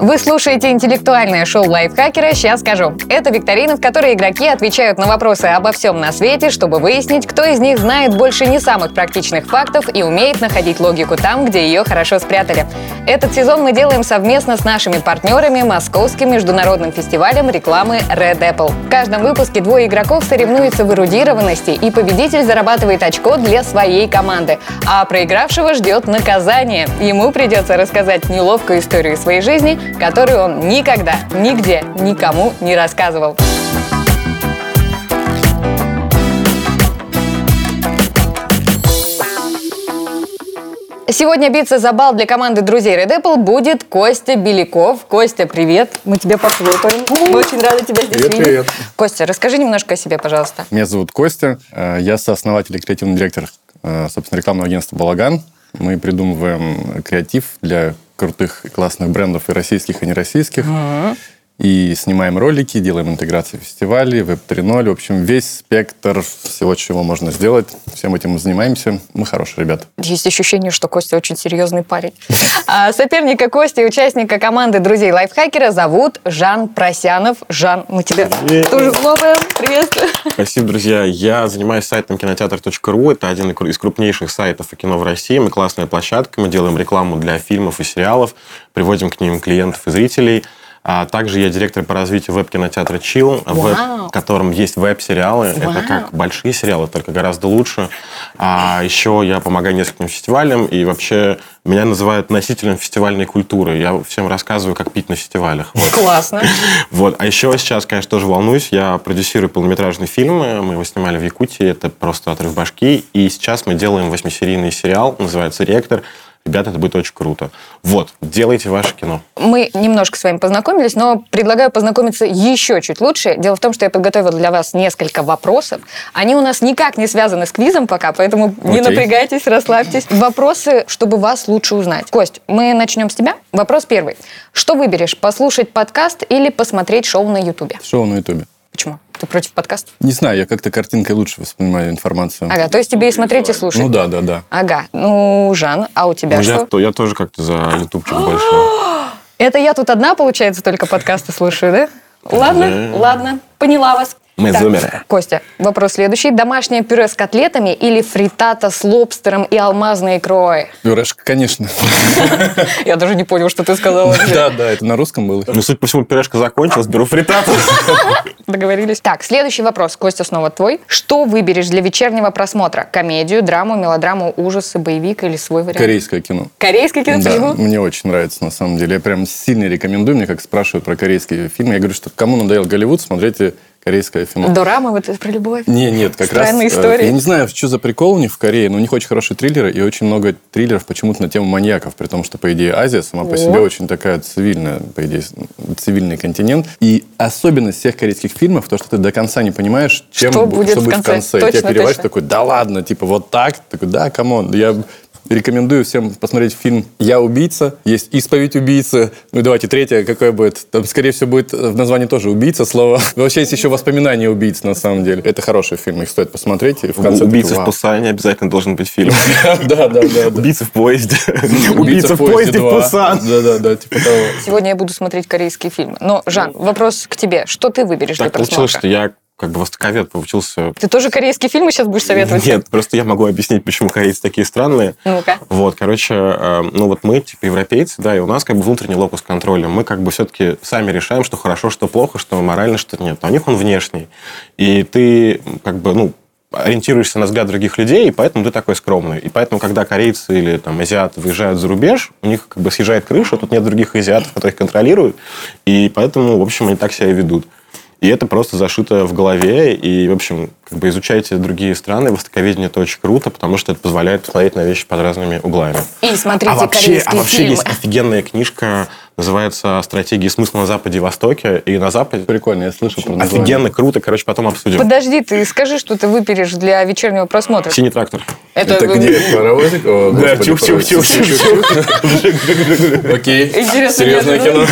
Вы слушаете интеллектуальное шоу лайфхакера «Сейчас скажу». Это викторина, в которой игроки отвечают на вопросы обо всем на свете, чтобы выяснить, кто из них знает больше не самых практичных фактов и умеет находить логику там, где ее хорошо спрятали. Этот сезон мы делаем совместно с нашими партнерами Московским международным фестивалем рекламы Red Apple. В каждом выпуске двое игроков соревнуются в эрудированности, и победитель зарабатывает очко для своей команды. А проигравшего ждет наказание. Ему придется рассказать неловкую историю своей жизни, которую он никогда, нигде, никому не рассказывал. Сегодня биться за бал для команды друзей Red Apple будет Костя Беляков. Костя, привет. Мы тебе похлопаем. Мы очень рады тебя здесь Привет, видеть. привет. Костя, расскажи немножко о себе, пожалуйста. Меня зовут Костя. э, Я сооснователь и креативный директор, э, собственно, рекламного агентства «Балаган». Мы придумываем креатив для крутых и классных брендов и российских, и нероссийских. И снимаем ролики, делаем интеграции в фестивале, веб 3.0. В общем, весь спектр всего, чего можно сделать. Всем этим мы занимаемся. Мы хорошие ребята. Есть ощущение, что Костя очень серьезный парень. А соперника Кости, участника команды друзей лайфхакера, зовут Жан Просянов. Жан, мы тебя Привет. тоже хлопаем. Приветствую. Спасибо, друзья. Я занимаюсь сайтом кинотеатр.ру. Это один из крупнейших сайтов о кино в России. Мы классная площадка. Мы делаем рекламу для фильмов и сериалов. Приводим к ним клиентов и зрителей. А также я директор по развитию веб-кинотеатра Chill, Вау. в котором есть веб-сериалы. Вау. Это как большие сериалы, только гораздо лучше. А еще я помогаю нескольким фестивалям. И вообще меня называют носителем фестивальной культуры. Я всем рассказываю, как пить на фестивалях. Вот. Классно. Вот. А еще сейчас, конечно, тоже волнуюсь. Я продюсирую полнометражный фильм. Мы его снимали в Якутии. Это просто отрыв башки. И сейчас мы делаем восьмисерийный сериал. Называется «Ректор». Ребята, это будет очень круто. Вот. Делайте ваше кино. Мы немножко с вами познакомились, но предлагаю познакомиться еще чуть лучше. Дело в том, что я подготовила для вас несколько вопросов. Они у нас никак не связаны с квизом пока, поэтому не Окей. напрягайтесь, расслабьтесь. Вопросы, чтобы вас лучше узнать. Кость, мы начнем с тебя. Вопрос первый. Что выберешь, послушать подкаст или посмотреть шоу на Ютубе? Шоу на Ютубе. Почему? Ты против подкастов? Не знаю, я как-то картинкой лучше воспринимаю информацию. Ага, то есть тебе и смотреть, и слушать. Ну да, да, да. Ага. Ну, Жан, а у тебя Ну, я, что? то- я тоже как-то за ютубчик больше. Это я тут одна, получается, только подкасты слушаю, да? Ладно, ладно, поняла вас. Мы зумеры. Костя, вопрос следующий. Домашнее пюре с котлетами или фритата с лобстером и алмазной икрой? Пюрешка, конечно. Я даже не понял, что ты сказала. Да, да, это на русском было. Ну, судя по всему, пюрешка закончилась. Беру фритату. Договорились. Так, следующий вопрос. Костя, снова твой. Что выберешь для вечернего просмотра? Комедию, драму, мелодраму, ужасы, боевик или свой вариант? Корейское кино. Корейский Да, кинофильм? мне очень нравится, на самом деле. Я прям сильно рекомендую. Мне как спрашивают про корейские фильмы. Я говорю, что кому надоел Голливуд, смотрите корейское кино. Дорама, вот это про любовь? Не, нет, как Странные раз... э, истории. Я не знаю, что за прикол у них в Корее, но у них очень хорошие триллеры и очень много триллеров почему-то на тему маньяков, при том, что, по идее, Азия сама по О. себе очень такая цивильная, по идее, цивильный континент. И особенность всех корейских фильмов, то, что ты до конца не понимаешь, чем Что бу- будет что в будет в конце. конце. И Точно, тебя точно. такой, да ладно, типа вот так? Такой, да, come on. Я рекомендую всем посмотреть фильм «Я убийца». Есть «Исповедь убийцы». Ну и давайте третье, какое будет? Там, скорее всего, будет в названии тоже «Убийца» слово. Вообще есть еще «Воспоминания убийц» на самом деле. Это хороший фильм, их стоит посмотреть. И в конце Убийца такой, в Пусане обязательно должен быть фильм. Да, да, да. Убийца в поезде. Убийца в поезде в. Пусан. Да, да, да, типа того. Сегодня я буду смотреть корейские фильмы. Но, Жан, вопрос к тебе. Что ты выберешь для Так получилось, просмотра? что я как бы востоковед получился Ты тоже корейские фильмы сейчас будешь советовать? Нет, просто я могу объяснить, почему корейцы такие странные. Ну-ка. Вот, короче, э, ну вот мы, типа, европейцы, да, и у нас как бы внутренний локус контроля. Мы как бы все-таки сами решаем, что хорошо, что плохо, что морально, что нет. А у них он внешний. И ты как бы, ну, ориентируешься на взгляд других людей, и поэтому ты такой скромный. И поэтому, когда корейцы или там азиаты выезжают за рубеж, у них как бы съезжает крыша, тут нет других азиатов, которые их контролируют, и поэтому, в общем, они так себя и ведут. И это просто зашито в голове. И, в общем, как бы изучайте другие страны. Востоковедение это очень круто, потому что это позволяет посмотреть на вещи под разными углами. И смотрите а вообще, корейские а вообще фильмы. есть офигенная книжка, называется «Стратегии смысла на Западе и Востоке». И на Западе Прикольно, я слышал про название. офигенно, круто. Короче, потом обсудим. Подожди, ты скажи, что ты выберешь для вечернего просмотра. «Синий трактор». Это где? Паровозик? О, Да, господи, чух-чух-чух. паровозик. Окей. Интересно, Серьезное нет, кино.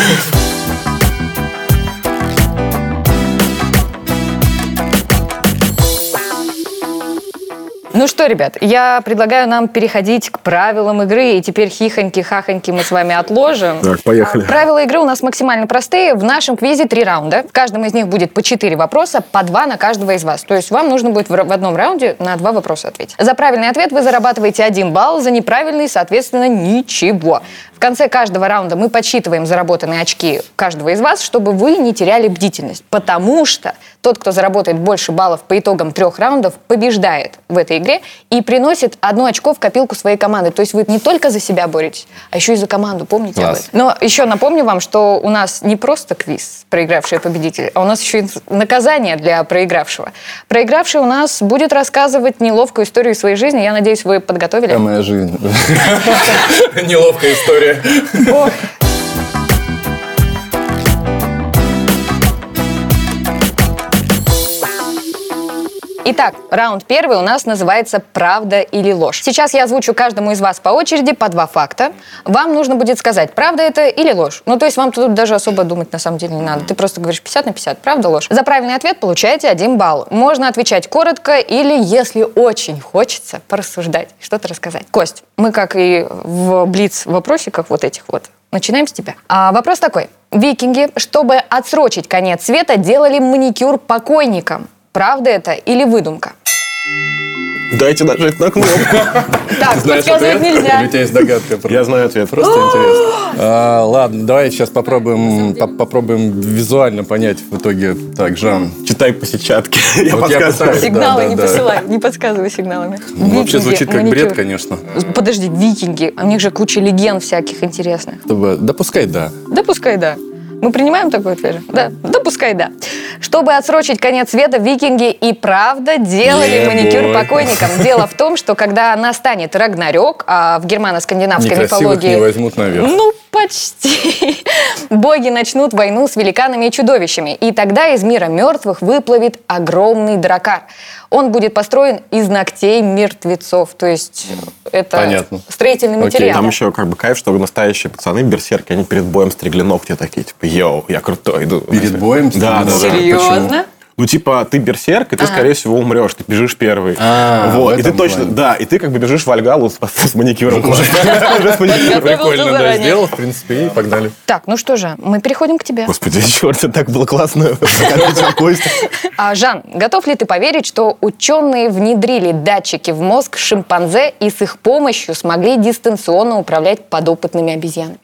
Ну что, ребят, я предлагаю нам переходить к правилам игры, и теперь хихоньки-хахоньки мы с вами отложим. Так, поехали. А, Правила игры у нас максимально простые. В нашем квизе три раунда. В каждом из них будет по четыре вопроса, по два на каждого из вас. То есть вам нужно будет в одном раунде на два вопроса ответить. За правильный ответ вы зарабатываете один балл, за неправильный, соответственно, ничего. В конце каждого раунда мы подсчитываем заработанные очки каждого из вас, чтобы вы не теряли бдительность. Потому что тот, кто заработает больше баллов по итогам трех раундов, побеждает в этой игре и приносит одно очко в копилку своей команды. То есть вы не только за себя боретесь, а еще и за команду. Помните об Класс. этом? Но еще напомню вам, что у нас не просто квиз проигравший и победитель, а у нас еще и наказание для проигравшего. Проигравший у нас будет рассказывать неловкую историю своей жизни. Я надеюсь, вы подготовили. Это моя жизнь. Неловкая история. Итак, раунд первый у нас называется «Правда или ложь». Сейчас я озвучу каждому из вас по очереди по два факта. Вам нужно будет сказать, правда это или ложь. Ну, то есть вам тут даже особо думать на самом деле не надо. Ты просто говоришь 50 на 50, правда, ложь. За правильный ответ получаете один балл. Можно отвечать коротко или, если очень хочется, порассуждать, что-то рассказать. Кость, мы, как и в Блиц-вопросиках вот этих вот, Начинаем с тебя. А, вопрос такой. Викинги, чтобы отсрочить конец света, делали маникюр покойникам. Правда это или выдумка? Дайте нажать на кнопку. Так, Знаешь подсказывать ответ? Или у нельзя. тебя есть догадка? Я знаю ответ. Просто интересно. А, ладно, давай сейчас попробуем, по- попробуем визуально понять в итоге. Так, Жан. Читай по сетчатке. Я Вот я подсказываю. Сигналы не посылай, не подсказывай сигналами. Ну, Вообще звучит как бред, конечно. Подожди, викинги, у них же куча легенд всяких интересных. Да пускай да. Да пускай да. Мы принимаем такой ответ? Да. Да пускай да. Чтобы отсрочить конец света, викинги и правда делали Yeah, маникюр boy. покойникам. Дело в том, что когда настанет Рагнарёк, а в германо-скандинавской мифологии... не возьмут наверх. Ну, почти. Боги начнут войну с великанами и чудовищами. И тогда из мира мертвых выплывет огромный дракар. Он будет построен из ногтей мертвецов. То есть это Понятно. строительный Окей, материал. Там еще как бы кайф, что настоящие пацаны, берсерки, они перед боем стригли ногти такие, типа, йоу, я крутой, иду. Перед боем Да, да, стригли да. ногти? Серьезно? Ну, типа, ты берсерк, и ты, скорее всего, умрешь, ты бежишь первый. А, вот, и ты точно, да, и ты как бы бежишь в Альгалу с, маникюром. Уже с маникюром. Прикольно, да, сделал, в принципе, и погнали. Так, ну что же, мы переходим к тебе. Господи, черт, это так было классно. А, Жан, готов ли ты поверить, что ученые внедрили датчики в мозг шимпанзе и с их помощью смогли дистанционно управлять подопытными обезьянами?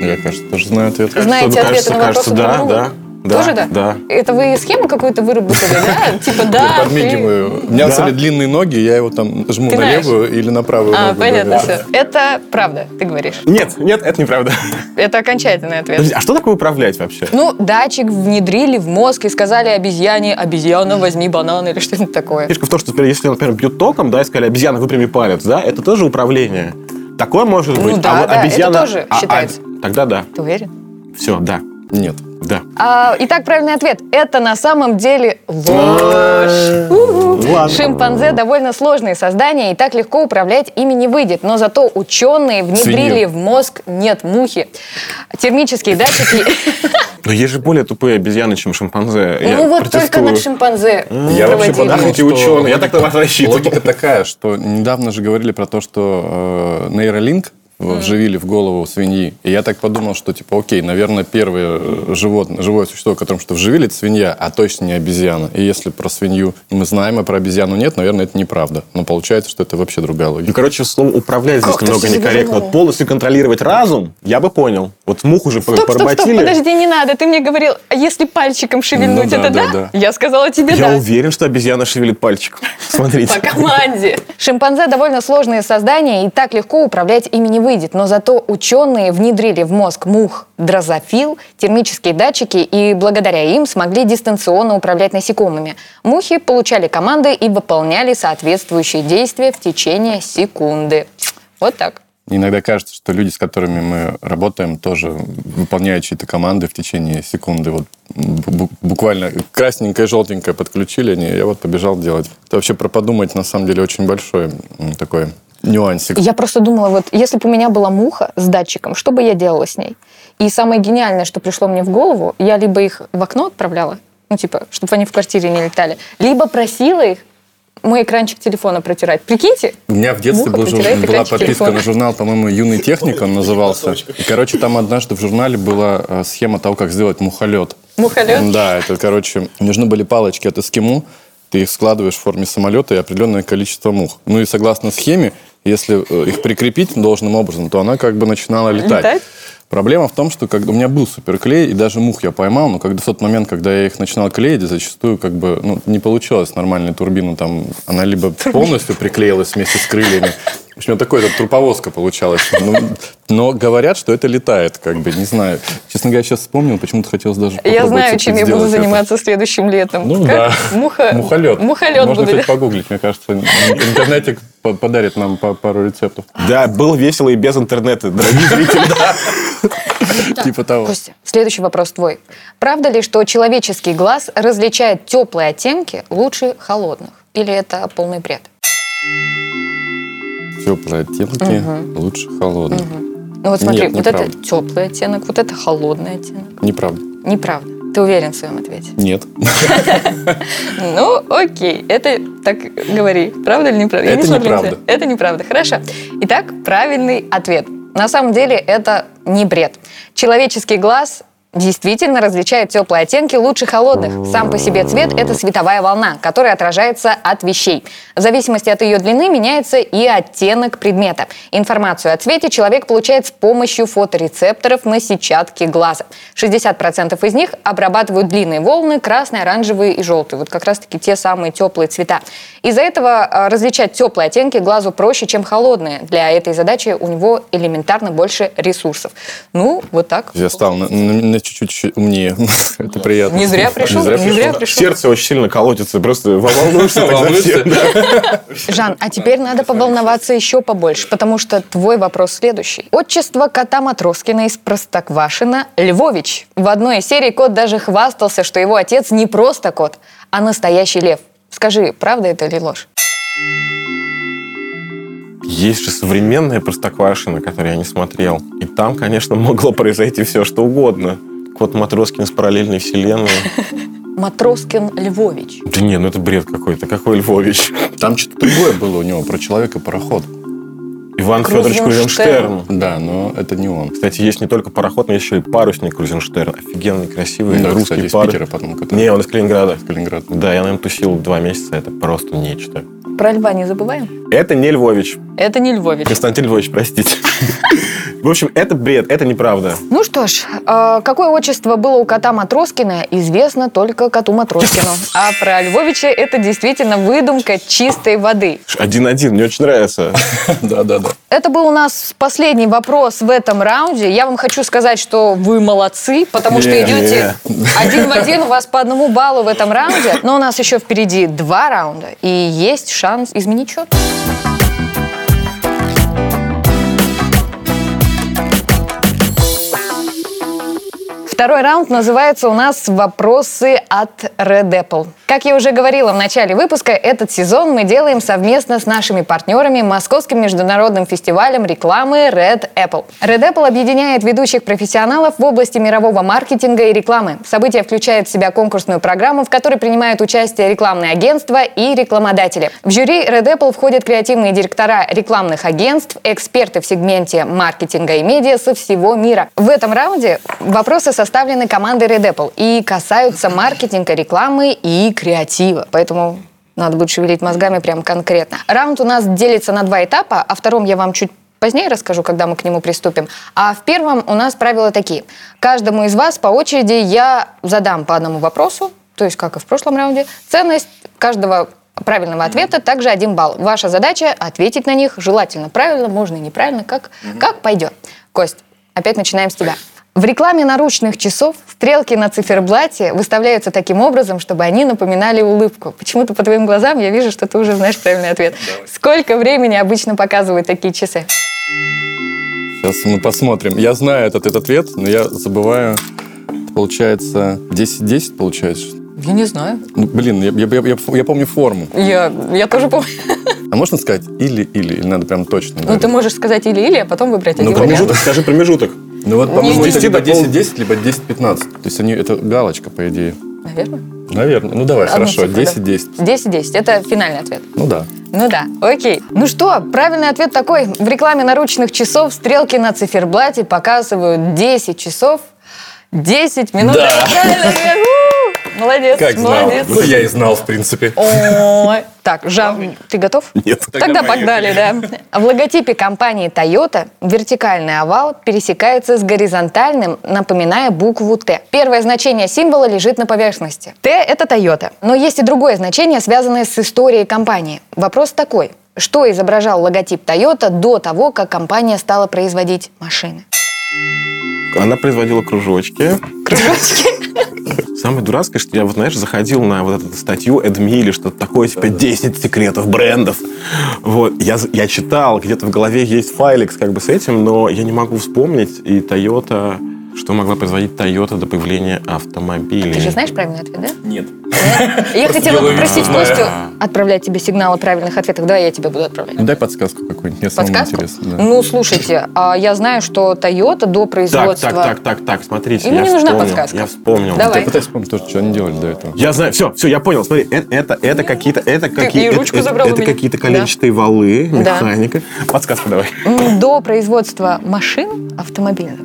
Я, кажется, тоже знаю ответ. Знаете Кажется, ответы на кажется, вопросы да, да, да, Тоже да? да. Это вы схему какую-то выработали, да? Типа да. Я подмигиваю. У меня, на Да. самом деле, длинные ноги, я его там жму на левую или на правую А, понятно все. Это правда, ты говоришь. Нет, нет, это неправда. Это окончательный ответ. А что такое управлять вообще? Ну, датчик внедрили в мозг и сказали обезьяне, обезьяна, возьми банан или что-нибудь такое. Фишка в том, что, если, например, бьют током, да, и сказали, обезьяна, выпрями палец, да, это тоже управление. Такое может Ну быть. да, а вот да, это обезьяна... тоже а- а- считается. тогда да. Ты уверен? Все, да. Нет. Да. А, итак, правильный ответ. Это на самом деле ложь. Ладно. Шимпанзе довольно сложные создания, и так легко управлять ими не выйдет. Но зато ученые внедрили Свинью. в мозг, нет, мухи, термические датчики. Но есть же более тупые обезьяны, чем шимпанзе. Я Ну вот только над шимпанзе Я вообще подумал, эти ученые, я так на вас логика- рассчитывал. Логика такая, что недавно же говорили про то, что э, нейролинк вживили в голову свиньи. И я так подумал, что типа, окей, наверное, первое э, животное, живое существо, которому что вживили, это свинья, а точно не обезьяна. И если про свинью мы знаем, а про обезьяну нет, наверное, это неправда. Но получается, что это вообще другая Ну, логика. короче, слово управлять здесь Как немного некорректно. Вот полностью контролировать разум, я бы понял. Вот мух уже Стоп, стоп, стоп, поработили. подожди, не надо. Ты мне говорил, а если пальчиком шевельнуть, Ну да, это да? да, да. Я сказала тебе Я да. уверен, что обезьяна шевелит пальчиком. Смотрите. По команде. Шимпанзе довольно сложные создания, и так легко управлять ими не выйдет. Но зато ученые внедрили в мозг мух дрозофил, термические датчики, и благодаря им смогли дистанционно управлять насекомыми. Мухи получали команды и выполняли соответствующие действия в течение секунды. Вот так. Иногда кажется, что люди, с которыми мы работаем, тоже выполняют чьи-то команды в течение секунды. Вот бу- буквально красненькое, желтенькое подключили они, я вот побежал делать. Это вообще про подумать, на самом деле, очень большой такой нюансик. Я просто думала, вот если бы у меня была муха с датчиком, что бы я делала с ней? И самое гениальное, что пришло мне в голову, я либо их в окно отправляла, ну, типа, чтобы они в квартире не летали, либо просила их мой экранчик телефона протирать. Прикиньте? У меня в детстве был жур- была подписка телефона. на журнал, по-моему, «Юный техник» он назывался. И, короче, там однажды в журнале была э, схема того, как сделать мухолет. Мухолет? Да, это, короче, нужны были палочки от эскимо, ты их складываешь в форме самолета и определенное количество мух. Ну и согласно схеме, если э, их прикрепить должным образом, то она как бы начинала летать. Летать? Проблема в том, что когда у меня был суперклей, и даже мух я поймал, но когда в тот момент, когда я их начинал клеить, зачастую как бы ну, не получилось нормальную турбину. Там она либо полностью приклеилась вместе с крыльями. В общем, такой вот труповозка получалась. Ну, но говорят, что это летает, как бы, не знаю. Честно говоря, сейчас вспомнил, почему-то хотелось даже Я знаю, чем я буду сделать это. заниматься следующим летом. Ну Как? да. Муха... Мухолет. Мухолет Можно, буду. кстати, погуглить, мне кажется. Интернетик по- подарит нам пару рецептов. Да, было весело и без интернета, дорогие зрители. Типа того. Костя, следующий вопрос твой. Правда ли, что человеческий глаз различает теплые оттенки лучше холодных? Или это полный бред? Теплые оттенки лучше холодных. Ну вот смотри, вот это теплый оттенок, вот это холодный оттенок. Неправда. Неправда. Ты уверен в своем ответе? Нет. Ну, окей, это так говори. Правда или неправда? Это неправда. Это неправда. Хорошо. Итак, правильный ответ. На самом деле это не бред. Человеческий глаз действительно различает теплые оттенки лучше холодных. Сам по себе цвет – это световая волна, которая отражается от вещей. В зависимости от ее длины меняется и оттенок предмета. Информацию о цвете человек получает с помощью фоторецепторов на сетчатке глаза. 60% из них обрабатывают длинные волны – красные, оранжевые и желтые. Вот как раз-таки те самые теплые цвета. Из-за этого э, различать теплые оттенки глазу проще, чем холодные. Для этой задачи у него элементарно больше ресурсов. Ну, вот так. Я стал на- на чуть-чуть умнее. Это приятно. Не зря пришел, не зря пришел. Сердце очень сильно колотится, просто волнуешься. Жан, а теперь надо поволноваться еще побольше, потому что твой вопрос следующий. Отчество кота Матроскина из Простоквашино – Львович. В одной из серий кот даже хвастался, что его отец не просто кот, а настоящий лев. Скажи, правда это или ложь? Есть же современная Простоквашино, которую я не смотрел. И там, конечно, могло произойти все, что угодно. Кот Матроскин из параллельной вселенной. Матроскин Львович. Да не, ну это бред какой-то. Какой Львович? Там что-то другое было у него про человека-пароход. Иван Федорович Крузенштерн. Да, но это не он. Кстати, есть не только пароход, но есть еще и парусник Крузенштерн. Офигенный, красивый Да, русский кстати, из парус. Питера потом. который- Не, он из Калининграда. Калининград. Да, я на нем тусил два месяца. Это просто нечто. Про льва не забываем? Это не Львович. Это не Львович. Константин Львович, простите. В общем, это бред, это неправда. Ну что ж, э, какое отчество было у кота Матроскина, известно только коту Матроскину. А про Львовича это действительно выдумка чистой воды. Один-один, мне очень нравится. Да-да-да. Это был у нас последний вопрос в этом раунде. Я вам хочу сказать, что вы молодцы, потому что идете один в один, у вас по одному баллу в этом раунде. Но у нас еще впереди два раунда, и есть шанс изменить счет. Второй раунд называется у нас «Вопросы от Red Apple». Как я уже говорила в начале выпуска, этот сезон мы делаем совместно с нашими партнерами Московским международным фестивалем рекламы Red Apple. Red Apple объединяет ведущих профессионалов в области мирового маркетинга и рекламы. Событие включает в себя конкурсную программу, в которой принимают участие рекламные агентства и рекламодатели. В жюри Red Apple входят креативные директора рекламных агентств, эксперты в сегменте маркетинга и медиа со всего мира. В этом раунде вопросы составлены командой Red Apple и касаются маркетинга, рекламы и креатива. Поэтому надо будет шевелить мозгами прям конкретно. Раунд у нас делится на два этапа. О втором я вам чуть позднее расскажу, когда мы к нему приступим. А в первом у нас правила такие. Каждому из вас по очереди я задам по одному вопросу, то есть как и в прошлом раунде. Ценность каждого правильного ответа также один балл. Ваша задача ответить на них, желательно правильно, можно и неправильно, как, как пойдет. Кость, опять начинаем с тебя. В рекламе наручных часов стрелки на циферблате выставляются таким образом, чтобы они напоминали улыбку. Почему-то по твоим глазам я вижу, что ты уже знаешь правильный ответ. Сколько времени обычно показывают такие часы? Сейчас мы посмотрим. Я знаю этот, этот ответ, но я забываю. Получается, 10-10 получается? Я не знаю. Ну, блин, я, я, я, я- помню форму. Я, я тоже помню. А можно сказать или-или? Или надо прям точно? Ну, говорить? ты можешь сказать или-или, а потом выбрать Ну, один вариант. Промежуток, скажи промежуток. Ну вот, по-моему, это 10 либо до пол- 10-10, либо 10-15. То есть они, это галочка, по идее. Наверное. Наверное. Ну давай, Одну хорошо. цифру, 10-10. 10-10. Это финальный ответ. Ну да. Ну да, окей. Ну что, правильный ответ такой. В рекламе наручных часов стрелки на циферблате показывают 10 часов 10 минут. Да. Молодец, Как знал? молодец. Ну, я и знал, в принципе. Ой. Так, Жан, ты готов? Нет. Тогда погнали, да. В логотипе компании Toyota вертикальный овал пересекается с горизонтальным, напоминая букву Т. Первое значение символа лежит на поверхности. Т – это Toyota. Но есть и другое значение, связанное с историей компании. Вопрос такой. Что изображал логотип Toyota до того, как компания стала производить машины? Она производила кружочки. Кружочки? Самое дурацкое, что я, вот, знаешь, заходил на вот эту статью Эдми или что-то такое, типа 10 секретов брендов. Вот, я, я читал, где-то в голове есть файлик как бы с этим, но я не могу вспомнить. И Toyota... Что могла производить Toyota до появления автомобилей? Ты же знаешь правильный ответ, да? Нет. Я хотела попросить. Костю отправлять тебе сигналы правильных ответов. Давай я тебе буду отправлять. Ну, дай подсказку какую-нибудь. Мне самому Подсказку? интересно. Ну, слушайте, а я знаю, что Toyota до Так, производства... так, так, так, так, смотрите, Ему не нужна подсказка. Я вспомнил. Давай. Я пытаюсь вспомнить тоже, что они делали до этого. Я знаю, все, все, я понял. Смотри, э- это, это, какие-то, это какие, это, какие-то коленчатые валы, механика. Подсказку давай. До производства машин автомобильных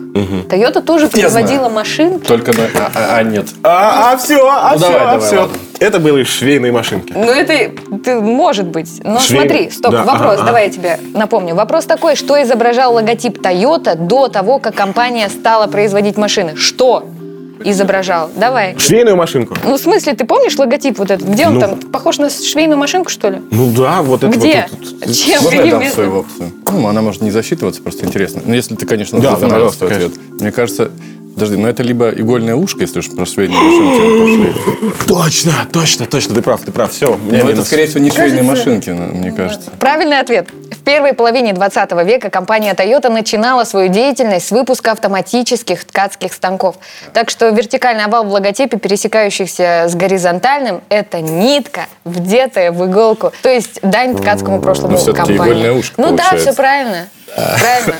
Toyota тоже производила знаю. машин. Только на... А, а, а, нет. А, а все, а Ну, все, а давай, все. Ладно. Это были швейные машинки. Ну, это ты, может быть. Но Швей- смотри, стоп, Да, вопрос, ага, давай я тебе напомню. Вопрос такой, что изображал логотип Toyota до того, как компания стала производить машины? Что изображал? Давай. Швейную машинку. Ну, в смысле, ты помнишь логотип вот этот? Где он Ну. там? Похож на швейную машинку, что ли? Ну да, вот это Где? вот тут. Чем? Можно я дам свою опцию? Ну, она может не засчитываться, просто интересно. Ну, если ты, конечно, Да, да, ответ. Мне кажется, подожди, ну это либо игольное ушко, если уж про швейные машинки пошли. Точно, точно, точно, ты прав, ты прав. Все, Но Ну, это, скорее всего, не швейные машинки, ну, мне кажется. Правильный ответ. В первой половине 20 века компания Toyota начинала свою деятельность с выпуска автоматических ткацких станков. Так что вертикальный овал в логотипе, пересекающийся с горизонтальным, это нитка, вдетая в иголку. То есть дань ткацкому прошлому Ну, компании. ну да, все правильно. Правильно.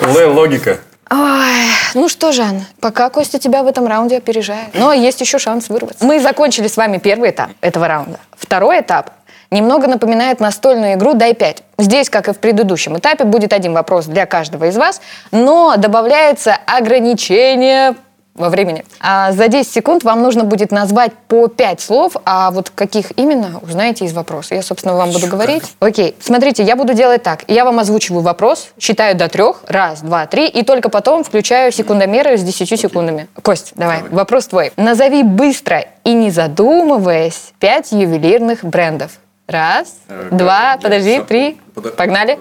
Л, логика. Ой, ну что, Жан, пока Костя тебя в этом раунде опережает. Но есть еще шанс вырваться. Мы закончили с вами первый этап этого раунда. Второй этап немного напоминает настольную игру «Дай 5». Здесь, как и в предыдущем этапе, будет один вопрос для каждого из вас, но добавляется ограничение во времени. А за 10 секунд вам нужно будет назвать по 5 слов, а вот каких именно, узнаете из вопроса. Я, собственно, вам буду говорить. Окей, смотрите, я буду делать так. Я вам озвучиваю вопрос, считаю до трех, раз, два, три, и только потом включаю секундомеры с 10 секундами. Кость, давай, вопрос твой. Назови быстро и не задумываясь 5 ювелирных брендов. Раз, два, подожди, три, погнали.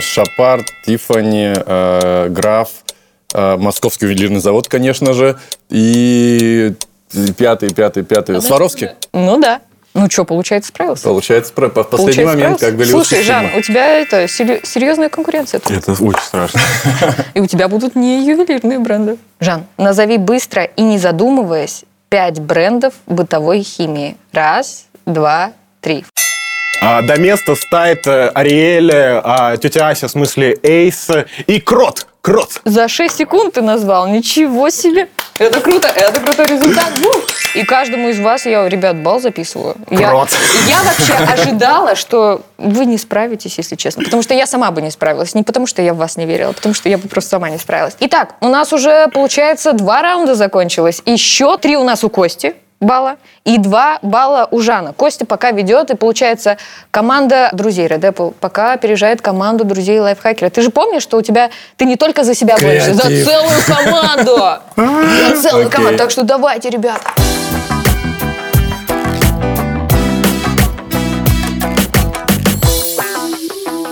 Шапар, Тифани, э, Граф, э, Московский ювелирный завод, конечно же, и пятый, пятый, пятый. Сваровский. Ну да. Ну что, получается, справился? Получается, по- в последний Получается, момент, справился? как голливудский Слушай, Жан, у тебя это серьезная конкуренция. тут. Это очень страшно. И у тебя будут не ювелирные бренды. Жан, назови быстро и не задумываясь пять брендов бытовой химии. Раз, два, три. А, до места стает э, Ариэль, э, а, тетя Ася, в смысле Эйс и Крот. Крот. За 6 секунд ты назвал. Ничего себе. Это круто, это крутой результат. Ву! И каждому из вас я, ребят, бал записываю. Я, Крот. я вообще ожидала, что вы не справитесь, если честно. Потому что я сама бы не справилась. Не потому что я в вас не верила, а потому что я бы просто сама не справилась. Итак, у нас уже, получается, два раунда закончилось. Еще три у нас у Кости балла и два балла у Жана. Костя пока ведет, и получается команда друзей Red Apple пока опережает команду друзей Лайфхакера. Ты же помнишь, что у тебя ты не только за себя борешься, за целую команду. За целую команду. Так что давайте, ребята.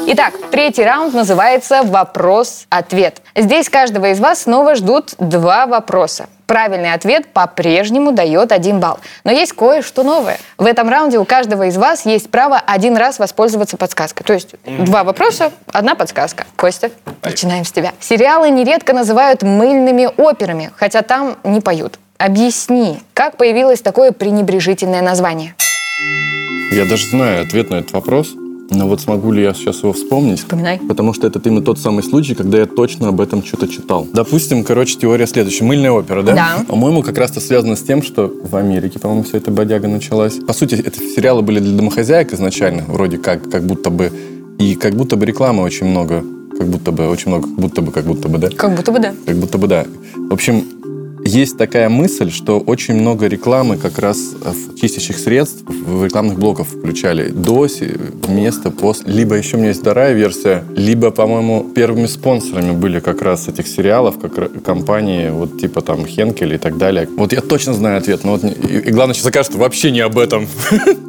Итак, третий раунд называется «Вопрос-ответ». Здесь каждого из вас снова ждут два вопроса. Правильный ответ по-прежнему дает один балл. Но есть кое-что новое. В этом раунде у каждого из вас есть право один раз воспользоваться подсказкой. То есть два вопроса, одна подсказка. Костя, начинаем с тебя. Сериалы нередко называют мыльными операми, хотя там не поют. Объясни, как появилось такое пренебрежительное название? Я даже знаю ответ на этот вопрос. Но вот смогу ли я сейчас его вспомнить? Вспоминай. Потому что это именно тот самый случай, когда я точно об этом что-то читал. Допустим, короче, теория следующая. Мыльная опера, да? Да. По-моему, как раз-то связано с тем, что в Америке, по-моему, все это бодяга началась. По сути, это сериалы были для домохозяек изначально, вроде как, как будто бы. И как будто бы рекламы очень много. Как будто бы, очень много, как будто бы, как будто бы, да? Как будто бы да. Как будто бы да. В общем, есть такая мысль, что очень много рекламы как раз в чистящих средств в рекламных блоков включали. До, вместо, после. Либо еще у меня есть вторая версия, либо, по-моему, первыми спонсорами были как раз этих сериалов, как компании, вот типа там Хенкель и так далее. Вот я точно знаю ответ, но вот и, и главное, сейчас окажется вообще не об этом.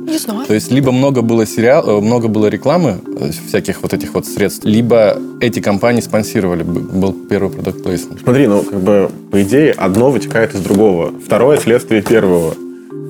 Не знаю. То есть либо много было сериал, э, много было рекламы э, всяких вот этих вот средств, либо эти компании спонсировали, был первый продукт плейсмент. Смотри, ну, как бы, по идее, одно вытекает из другого. Второе – следствие первого.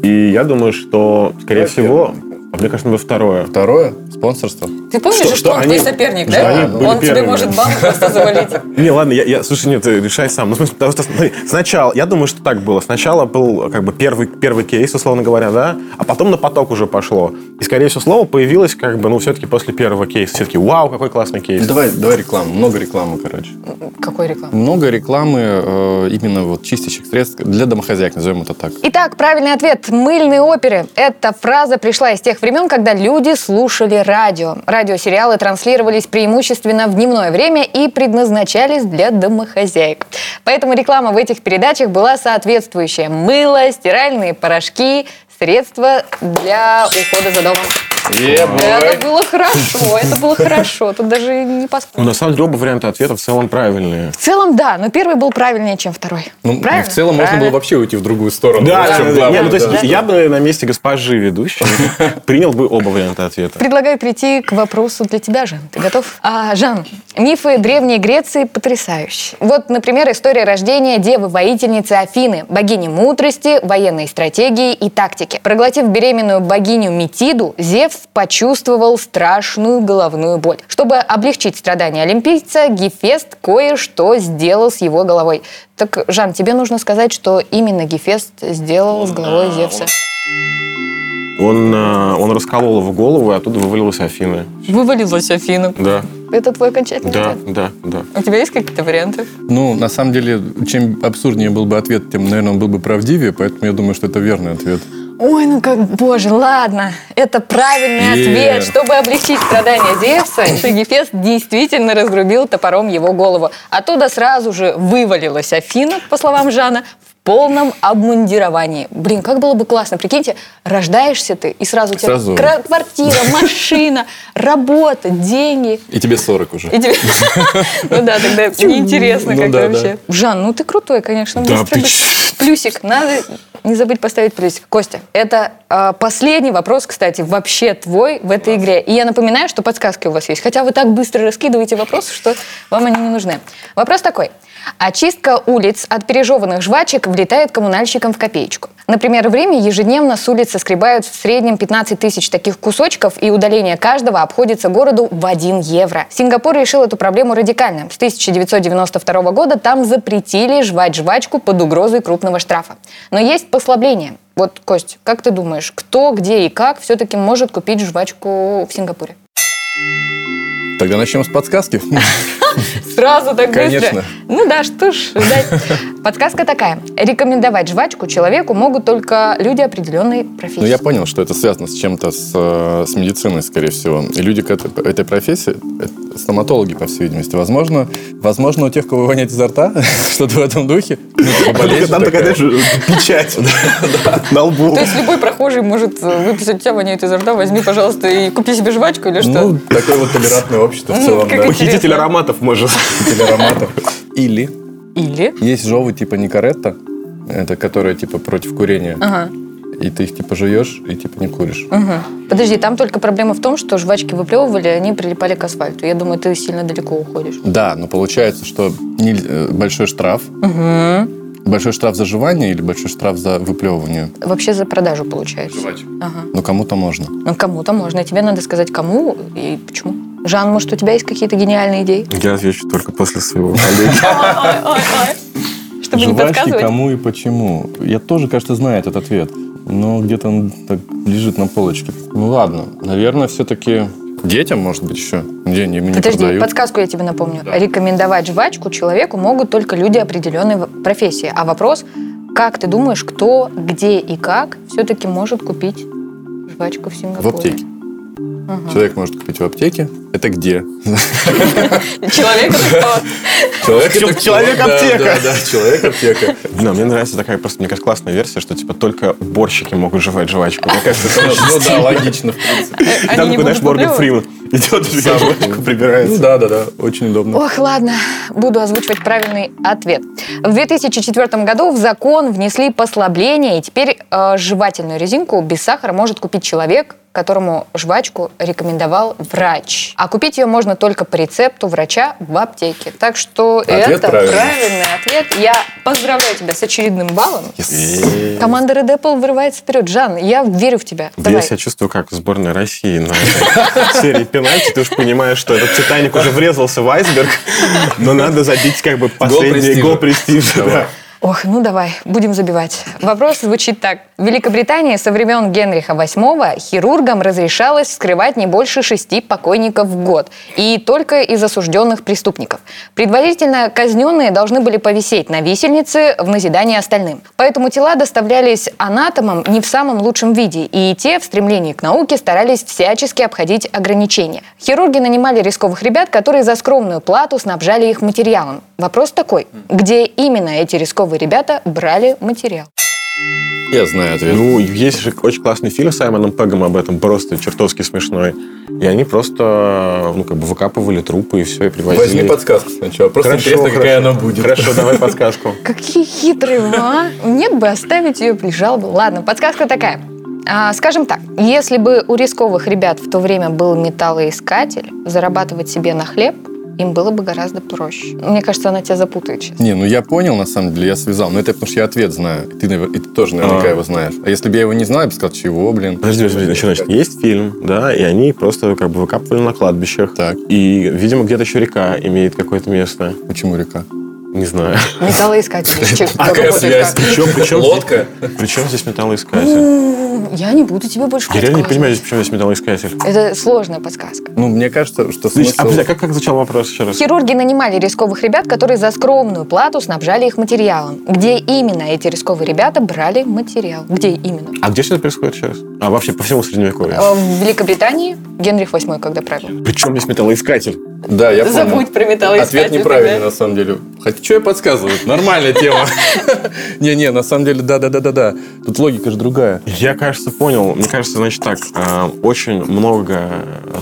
И я думаю, что, скорее Какое всего... А мне кажется, это второе. Второе спонсорство. Ты помнишь, Что- что, что он они- твой соперник, что да? они были он тебе может банк просто завалить. Не, ладно, я, я- слушай, нет, ты решай сам. Ну, в смысле, потому что сначала, я думаю, что так было. Сначала был как бы первый, первый кейс, условно говоря, да, а потом на поток уже пошло. И, скорее всего, слово появилось как бы, ну, все-таки после первого кейса. Все-таки, вау, какой классный кейс. Давай, давай рекламу. Много рекламы, короче. Какой реклама? Много рекламы э, именно вот чистящих средств для домохозяек, назовем это так. Итак, правильный ответ. Мыльные оперы. Эта фраза пришла из тех времен, когда люди слушали радио. Радиосериалы транслировались преимущественно в дневное время и предназначались для домохозяек. Поэтому реклама в этих передачах была соответствующая. Мыло, стиральные порошки, средства для ухода за домом. Это было хорошо, это было хорошо. Тут даже не Ну, поспоришь. на самом деле, оба варианта ответа в целом правильные. В целом, да, но первый был правильнее, чем второй. Ну, Правильно? в целом можно Правильно. было вообще уйти в другую сторону. Да, да, чем да, главное, не, ну, то есть да. я бы на месте госпожи ведущей принял бы оба варианта ответа. Предлагаю перейти к вопросу для тебя, Жан. Ты готов? А, Жан, мифы Древней Греции потрясающие. Вот, например, история рождения девы-воительницы Афины, богини мудрости, военной стратегии и тактики. Проглотив беременную богиню Метиду, Зевс почувствовал страшную головную боль. Чтобы облегчить страдания олимпийца, Гефест кое-что сделал с его головой. Так, Жан, тебе нужно сказать, что именно Гефест сделал с головой Зевса. Он, э, он расколол его голову, и оттуда вывалилась Афина. Вывалилась Афина. Да, Это твой окончательный да, ответ? да, да. У тебя есть какие-то варианты? Ну, на самом деле, чем абсурднее был бы ответ, тем, наверное, он был бы правдивее, поэтому я думаю, что это верный ответ. Ой, ну как, боже, ладно. Это правильный Е. ответ. Чтобы облегчить страдания Зевса, Гефест действительно разгрубил топором его голову. Оттуда сразу же вывалилась Афина, по словам Жана, в полном обмундировании. Блин, как было бы классно. Прикиньте, рождаешься ты, и сразу у тебя Сразу. кра- квартира, машина, работа, деньги. И тебе 40 уже. И тебе... Ну да, тогда неинтересно Ну как да, вообще. Жан, ну ты крутой, конечно. Быстро Плюсик. Надо не забыть поставить плюсик. Костя, это э, последний вопрос, кстати, вообще твой в этой игре. И я напоминаю, что подсказки у вас есть. Хотя вы так быстро раскидываете вопросы, что вам они не нужны. Вопрос такой. Очистка улиц от пережеванных жвачек влетает коммунальщикам в копеечку. Например, в Риме ежедневно с улиц соскребают в среднем 15 тысяч таких кусочков, и удаление каждого обходится городу в 1 евро. Сингапур решил эту проблему радикально. С 1992 года там запретили жвать жвачку под угрозой крупного штрафа. Но есть послабление. Вот, Кость, как ты думаешь, кто, где и как все-таки может купить жвачку в Сингапуре? Тогда начнем с подсказки. Сразу так Конечно. быстро. Ну да, что ж ждать. Подсказка такая. Рекомендовать жвачку человеку могут только люди определенной профессии. Ну, я понял, что это связано с чем-то с, э, с медициной, скорее всего. И люди к этой, этой профессии, это стоматологи, по всей видимости. Возможно, возможно, у тех, кого воняет изо рта, что-то в этом духе. Ну, типа, Там такая, знаешь, печать на лбу. То есть любой прохожий может э, выписать у тебя воняет изо рта, возьми, пожалуйста, и купи себе жвачку или что? Ну, такое вот толерантное общество в Ну, целом, да. Похититель ароматов может. Похититель ароматов. Или Или? есть жовы типа Никаретта, это которая типа против курения. Ага. И ты их типа жуешь и типа не куришь. Мгм. Подожди, там только проблема в том, что жвачки выплевывали, они прилипали к асфальту. Я думаю, ты сильно далеко уходишь. Да, но получается, что э, большой штраф. Большой штраф за жевание или большой штраф за выплевывание? Вообще за продажу получается. Ага. Ну, кому-то можно. Ну, кому-то можно. И тебе надо сказать, кому и почему. Жан, может, у тебя есть какие-то гениальные идеи? Я отвечу только после своего коллеги. Чтобы не Жвачки подсказывать? кому и почему? Я тоже, кажется, знаю этот ответ. Но где-то он так лежит на полочке. Ну ладно, наверное, все-таки Детям, может быть, еще. Где они не Подожди, продают. подсказку я тебе напомню. Да. Рекомендовать жвачку человеку могут только люди определенной профессии. А вопрос, как ты думаешь, кто, где и как все-таки может купить жвачку в В Сингапуре? Аптеке. Человек может купить в аптеке. Это где? Человек это кто? Человек человек-аптека. Да, да, да, человек-аптека. Да, мне нравится такая просто, мне кажется, классная версия, что типа только уборщики могут жевать жвачку. Мне кажется, это Ну ну да, логично, в принципе. Там Они не такой, знаешь, Морган? Фриман идет, жвачку, Ну прибирается. да, да, да, очень удобно. Ох, ладно, буду озвучивать правильный ответ. В 2004 году в закон внесли послабление, и теперь э, жевательную резинку без сахара может купить человек, которому жвачку рекомендовал врач. А купить ее можно только по рецепту врача в аптеке. Так что Ответ это правильный. правильный ответ. Я поздравляю тебя с очередным баллом. И- Команда Red Apple вырывается вперед. Жан, я верю в тебя. Да Давай. я себя чувствую как в сборной России на серии пенальти. Ты уж понимаешь, что этот Титаник уже врезался в айсберг, но надо забить как бы последний гол престижа. Ох, ну давай, будем забивать. Вопрос звучит так. В Великобритании со времен Генриха VIII хирургам разрешалось вскрывать не больше шести покойников в год. И только из осужденных преступников. Предварительно казненные должны были повисеть на висельнице в назидание остальным. Поэтому тела доставлялись анатомам не в самом лучшем виде. И те в стремлении к науке старались всячески обходить ограничения. Хирурги нанимали рисковых ребят, которые за скромную плату снабжали их материалом. Вопрос такой, где именно эти рисковые ребята брали материал? Я знаю ответ. Ну, есть же очень классный фильм с Саймоном Пегом об этом, просто чертовски смешной. И они просто, ну, как бы выкапывали трупы и все, и привозили. Возьми подсказку сначала. Просто Хорошо, интересно, какая хорошо. она будет. Хорошо, давай подсказку. Какие хитрые вы, а? Нет бы оставить ее, прижал бы. Ладно, подсказка такая. А, скажем так, если бы у рисковых ребят в то время был металлоискатель, зарабатывать себе на хлеб им было бы гораздо проще. Мне кажется, она тебя запутает сейчас. Не, ну я понял, на самом деле, я связал. Но это потому что я ответ знаю. И ты, и ты тоже наверняка А. его знаешь. А если бы я его не знал, я бы сказал, чего, блин? Подожди, подожди, значит, значит, есть фильм, да, и они просто как бы выкапывали на кладбищах. Так. И, видимо, где-то еще река имеет какое-то место. Почему река? Не знаю. Металлоискатель. Чем- А какая связь? Причем, причем, Лодка? Причем здесь металлоискатель? Ну, Я не буду тебе больше Я реально не понимаю, здесь почему здесь металлоискатель. Это сложная подсказка. Ну, мне кажется, что а, смысл... а как, как звучал вопрос еще раз? Хирурги нанимали рисковых ребят, которые за скромную плату снабжали их материалом. Где именно эти рисковые ребята брали материал? Где именно? А где все это происходит сейчас? А вообще по всему Средневековью? Э, В Великобритании Генрих VIII, когда правил. Причем здесь металлоискатель? Да, я понял. Забудь про металлоискатель. Ответ неправильный, тогда. на самом деле. Хотя, что я подсказываю? Нормальная тема. Не-не, на самом деле, да-да-да-да-да. Тут логика же другая. Я, кажется, понял. Мне кажется, значит так, а, очень много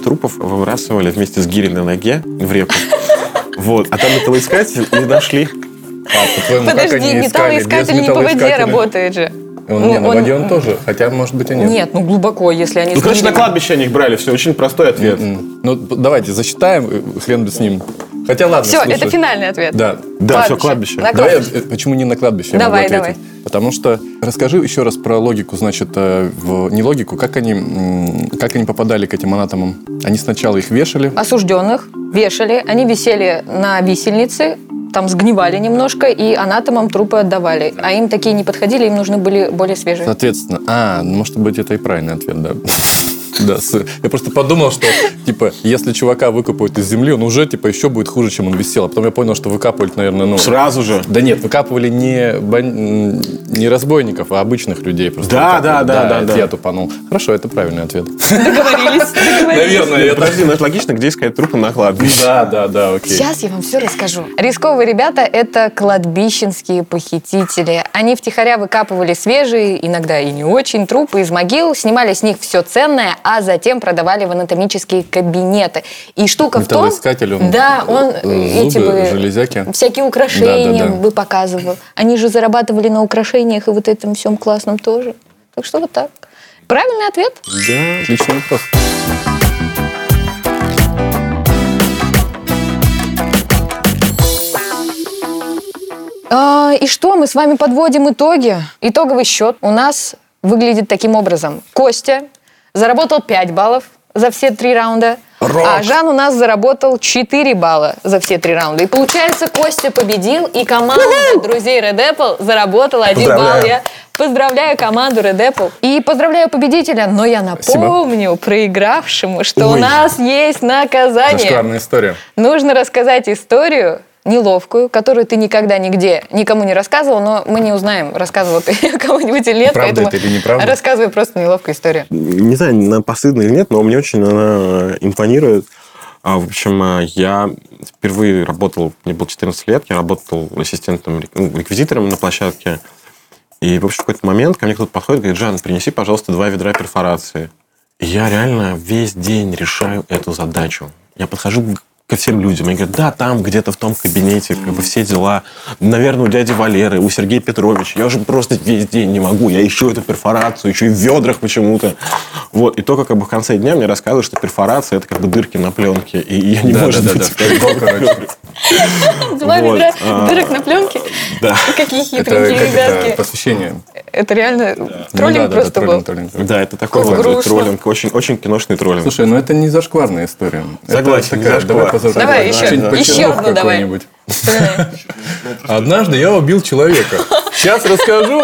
трупов выбрасывали вместе с гирей на ноге в реку. Вот, а там металлоискатель и нашли. А, по-твоему, как Подожди, металлоискатель не по воде работает же. Он, Ну, не, на он- воде он тоже. Хотя, может быть, и нет. Нет, ну глубоко, если они... Ну, короче, на кладбище они их брали. Все, очень простой ответ. М-м. Ну, давайте засчитаем, э, хрен бы с ним. Хотя, ладно, Все, слушай. это финальный ответ. Да. Да, все, кладбище. На Давай, кладбище. э, почему не на кладбище? я Давай, могу ответить. Потому что расскажи еще раз про логику, значит, э, в, не логику, как они, как они попадали к этим анатомам. Они сначала их вешали, Осужденных вешали, они висели на висельнице, там сгнивали немножко, и анатомам трупы отдавали. А им такие не подходили, им нужны были более свежие. соответственно. А, может быть, это и правильный ответ, да. Да, я просто подумал, что, типа, если чувака выкопают из земли, он уже, типа, еще будет хуже, чем он висел. А потом я понял, что выкапывали, наверное, ну... Сразу же. Да нет, выкапывали не, не разбойников, а обычных людей. Просто Да, да, да, да, да. я тупанул. Хорошо, это правильный ответ. Договорились. Наверное, это... подожди, ну это логично, где искать трупы на кладбище. Да, да, да, окей. Сейчас я вам все расскажу. Рисковые ребята – это кладбищенские похитители. Они втихаря выкапывали свежие, иногда и не очень, трупы из могил, снимали с них все ценное, а затем продавали в анатомические кабинеты. И штука в том... Он, Да, он э, э, эти зубы, бы... железяки. Всякие украшения Да, да, да. бы показывал. Они же зарабатывали на украшениях и вот этом всем классном тоже. Так что вот так. Правильный ответ? Да, отличный вопрос. А, и что, мы с вами подводим итоги. Итоговый счет у нас выглядит таким образом. Костя заработал 5 баллов за все три раунда. А Жан у нас заработал 4 балла за все три раунда. И получается, Костя победил, и команда друзей Red Apple заработала 1 балл. Я Поздравляю команду Red Apple. И поздравляю победителя, но я напомню проигравшему, что у Ой. нас есть наказание. Зашкварная история. Нужно рассказать историю неловкую, которую ты никогда нигде никому не рассказывал, но мы не узнаем, рассказывал ты кому-нибудь или нет, Правда это или неправда? рассказывай просто неловкую историю. Не знаю, она постыдна или нет, но мне очень она импонирует. А, В общем, а, я впервые работал, мне было 14 лет, я работал ассистентом, ну, реквизитором на площадке. И, в общем, в какой-то момент ко мне кто-то подходит и говорит, Жан, принеси, пожалуйста, два ведра перфорации. И я реально весь день решаю эту задачу. Я подхожу к- ко всем людям. Они говорят, да, там где-то в том кабинете, как бы все дела. Наверное, у дяди Валеры, у Сергея Петровича. Я уже просто весь день не могу. Я ищу эту перфорацию, еще и в ведрах почему-то. Вот. И только как бы в конце дня мне рассказывают, что перфорация – это как бы дырки на пленке. И ее не Да, может да, да, быть. да, пятно, короче. Два ведра а, дырок на пленке. Да. Какие хитренькие ребятки. посвящение. Это реально троллинг просто был. Да, это такой троллинг. Очень, киношный троллинг. Слушай, ну это не зашкварная история. Согласен, не такая, зашквар. Давай, еще, одну давай. Однажды я убил человека. Сейчас расскажу.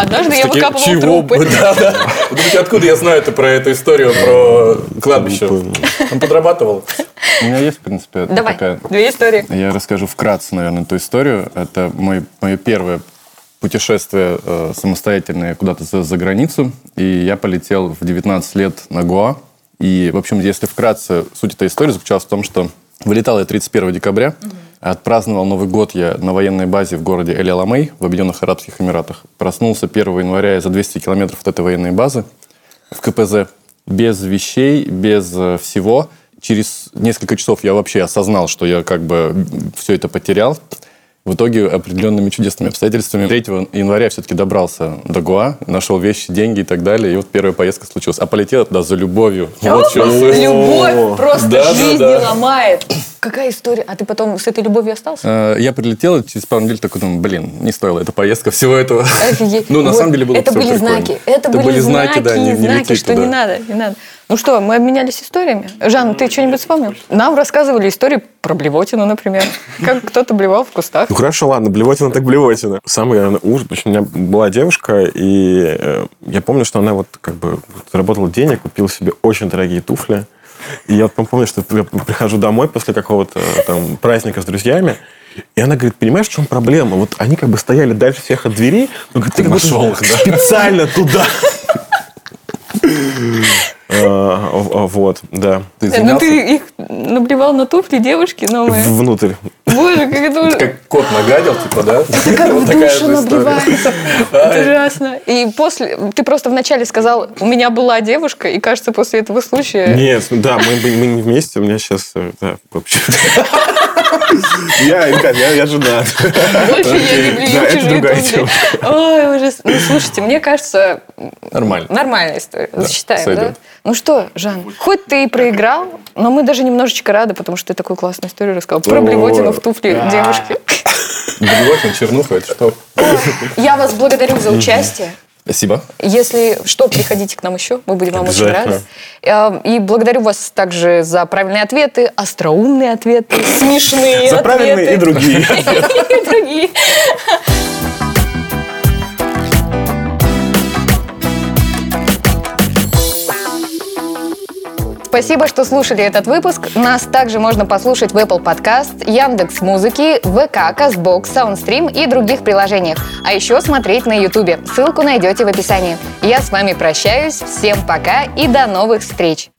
Однажды я Такие, выкапывал Чего? трупы. Да, да. Думаете, откуда я знаю это про эту историю про кладбище? Он подрабатывал. У меня есть, в принципе, Давай, такая... две истории. Я расскажу вкратце, наверное, эту историю. Это мой, мое первое путешествие э, самостоятельное куда-то за, за границу. И я полетел в 19 лет на Гоа. И, в общем, если вкратце, суть этой истории заключалась в том, что вылетал я 31 декабря, отпраздновал Новый год я на военной базе в городе Эль-Аламей в Объединенных Арабских Эмиратах. Проснулся 1 января за 200 километров от этой военной базы в КПЗ без вещей, без э, всего. Через несколько часов я вообще осознал, что я как бы все это потерял. В итоге определенными чудесными обстоятельствами 3 января все-таки добрался до Гуа, нашел вещи, деньги и так далее. И вот первая поездка случилась. А полетел туда за любовью. Вот. Любовь просто Да, да, жизни да. ломает. Какая история? А ты потом с этой любовью остался? Э, Я прилетел, и через пару недель такой думаю, блин, не стоила эта поездка всего этого. Офигеть. Ну, на Вот. самом деле было Это были прикольно. знаки. Это, были знаки, да, не- не знаки, что туда. не надо, не надо. Ну что, мы обменялись историями. Жан, ты что-нибудь вспомнил? Нам рассказывали истории про блевотину, например. Как кто-то блевал в кустах. Ну хорошо, ладно, блевотина так блевотина. Самый, наверное, ужас. потому что У меня была девушка, и э, я помню, что она вот как бы заработала денег, купила себе очень дорогие туфли. И я вот помню, что я прихожу домой после какого-то там праздника с друзьями, и она говорит, понимаешь, в чем проблема? Вот они как бы стояли дальше всех от двери, но говорит, ты как будто нашел их, да? специально туда. А, а, Вот, да. Ты Ну ты их наблевал на туфли девушки новые. Внутрь. Боже, как это ужасно. Как кот нагадил, типа, да? Это как в набивается. Это ужасно. И после, ты просто вначале сказал, у меня была девушка, и кажется, после этого случая... Нет, ну да, мы, мы- не вместе, у меня сейчас, э, да, в общем. Я, я, я женат. Больше я не блюю Да, это чужие другая тема. Ой, ужас. Ну, слушайте, мне кажется, Нормально. нормальная история. Засчитаем, да? Ну что, Жан, хоть ты и проиграл, но мы даже немножечко рады, потому что ты такую классную историю рассказал. Про блевотину в туфли девушки. Блевотина, чернуха, это что? Я вас благодарю за участие. Спасибо. Если что, приходите к нам еще, мы будем вам очень рады. Э, И благодарю вас также за правильные ответы, остроумные ответы, смешные За правильные ответы. и другие. И другие. Спасибо, что слушали этот выпуск. Нас также можно послушать в Apple Podcast, Яндекс Музыки, ВК, Казбокс, Саундстрим и других приложениях. А еще смотреть на Ютубе. Ссылку найдете в описании. Я с вами прощаюсь. Всем пока и до новых встреч.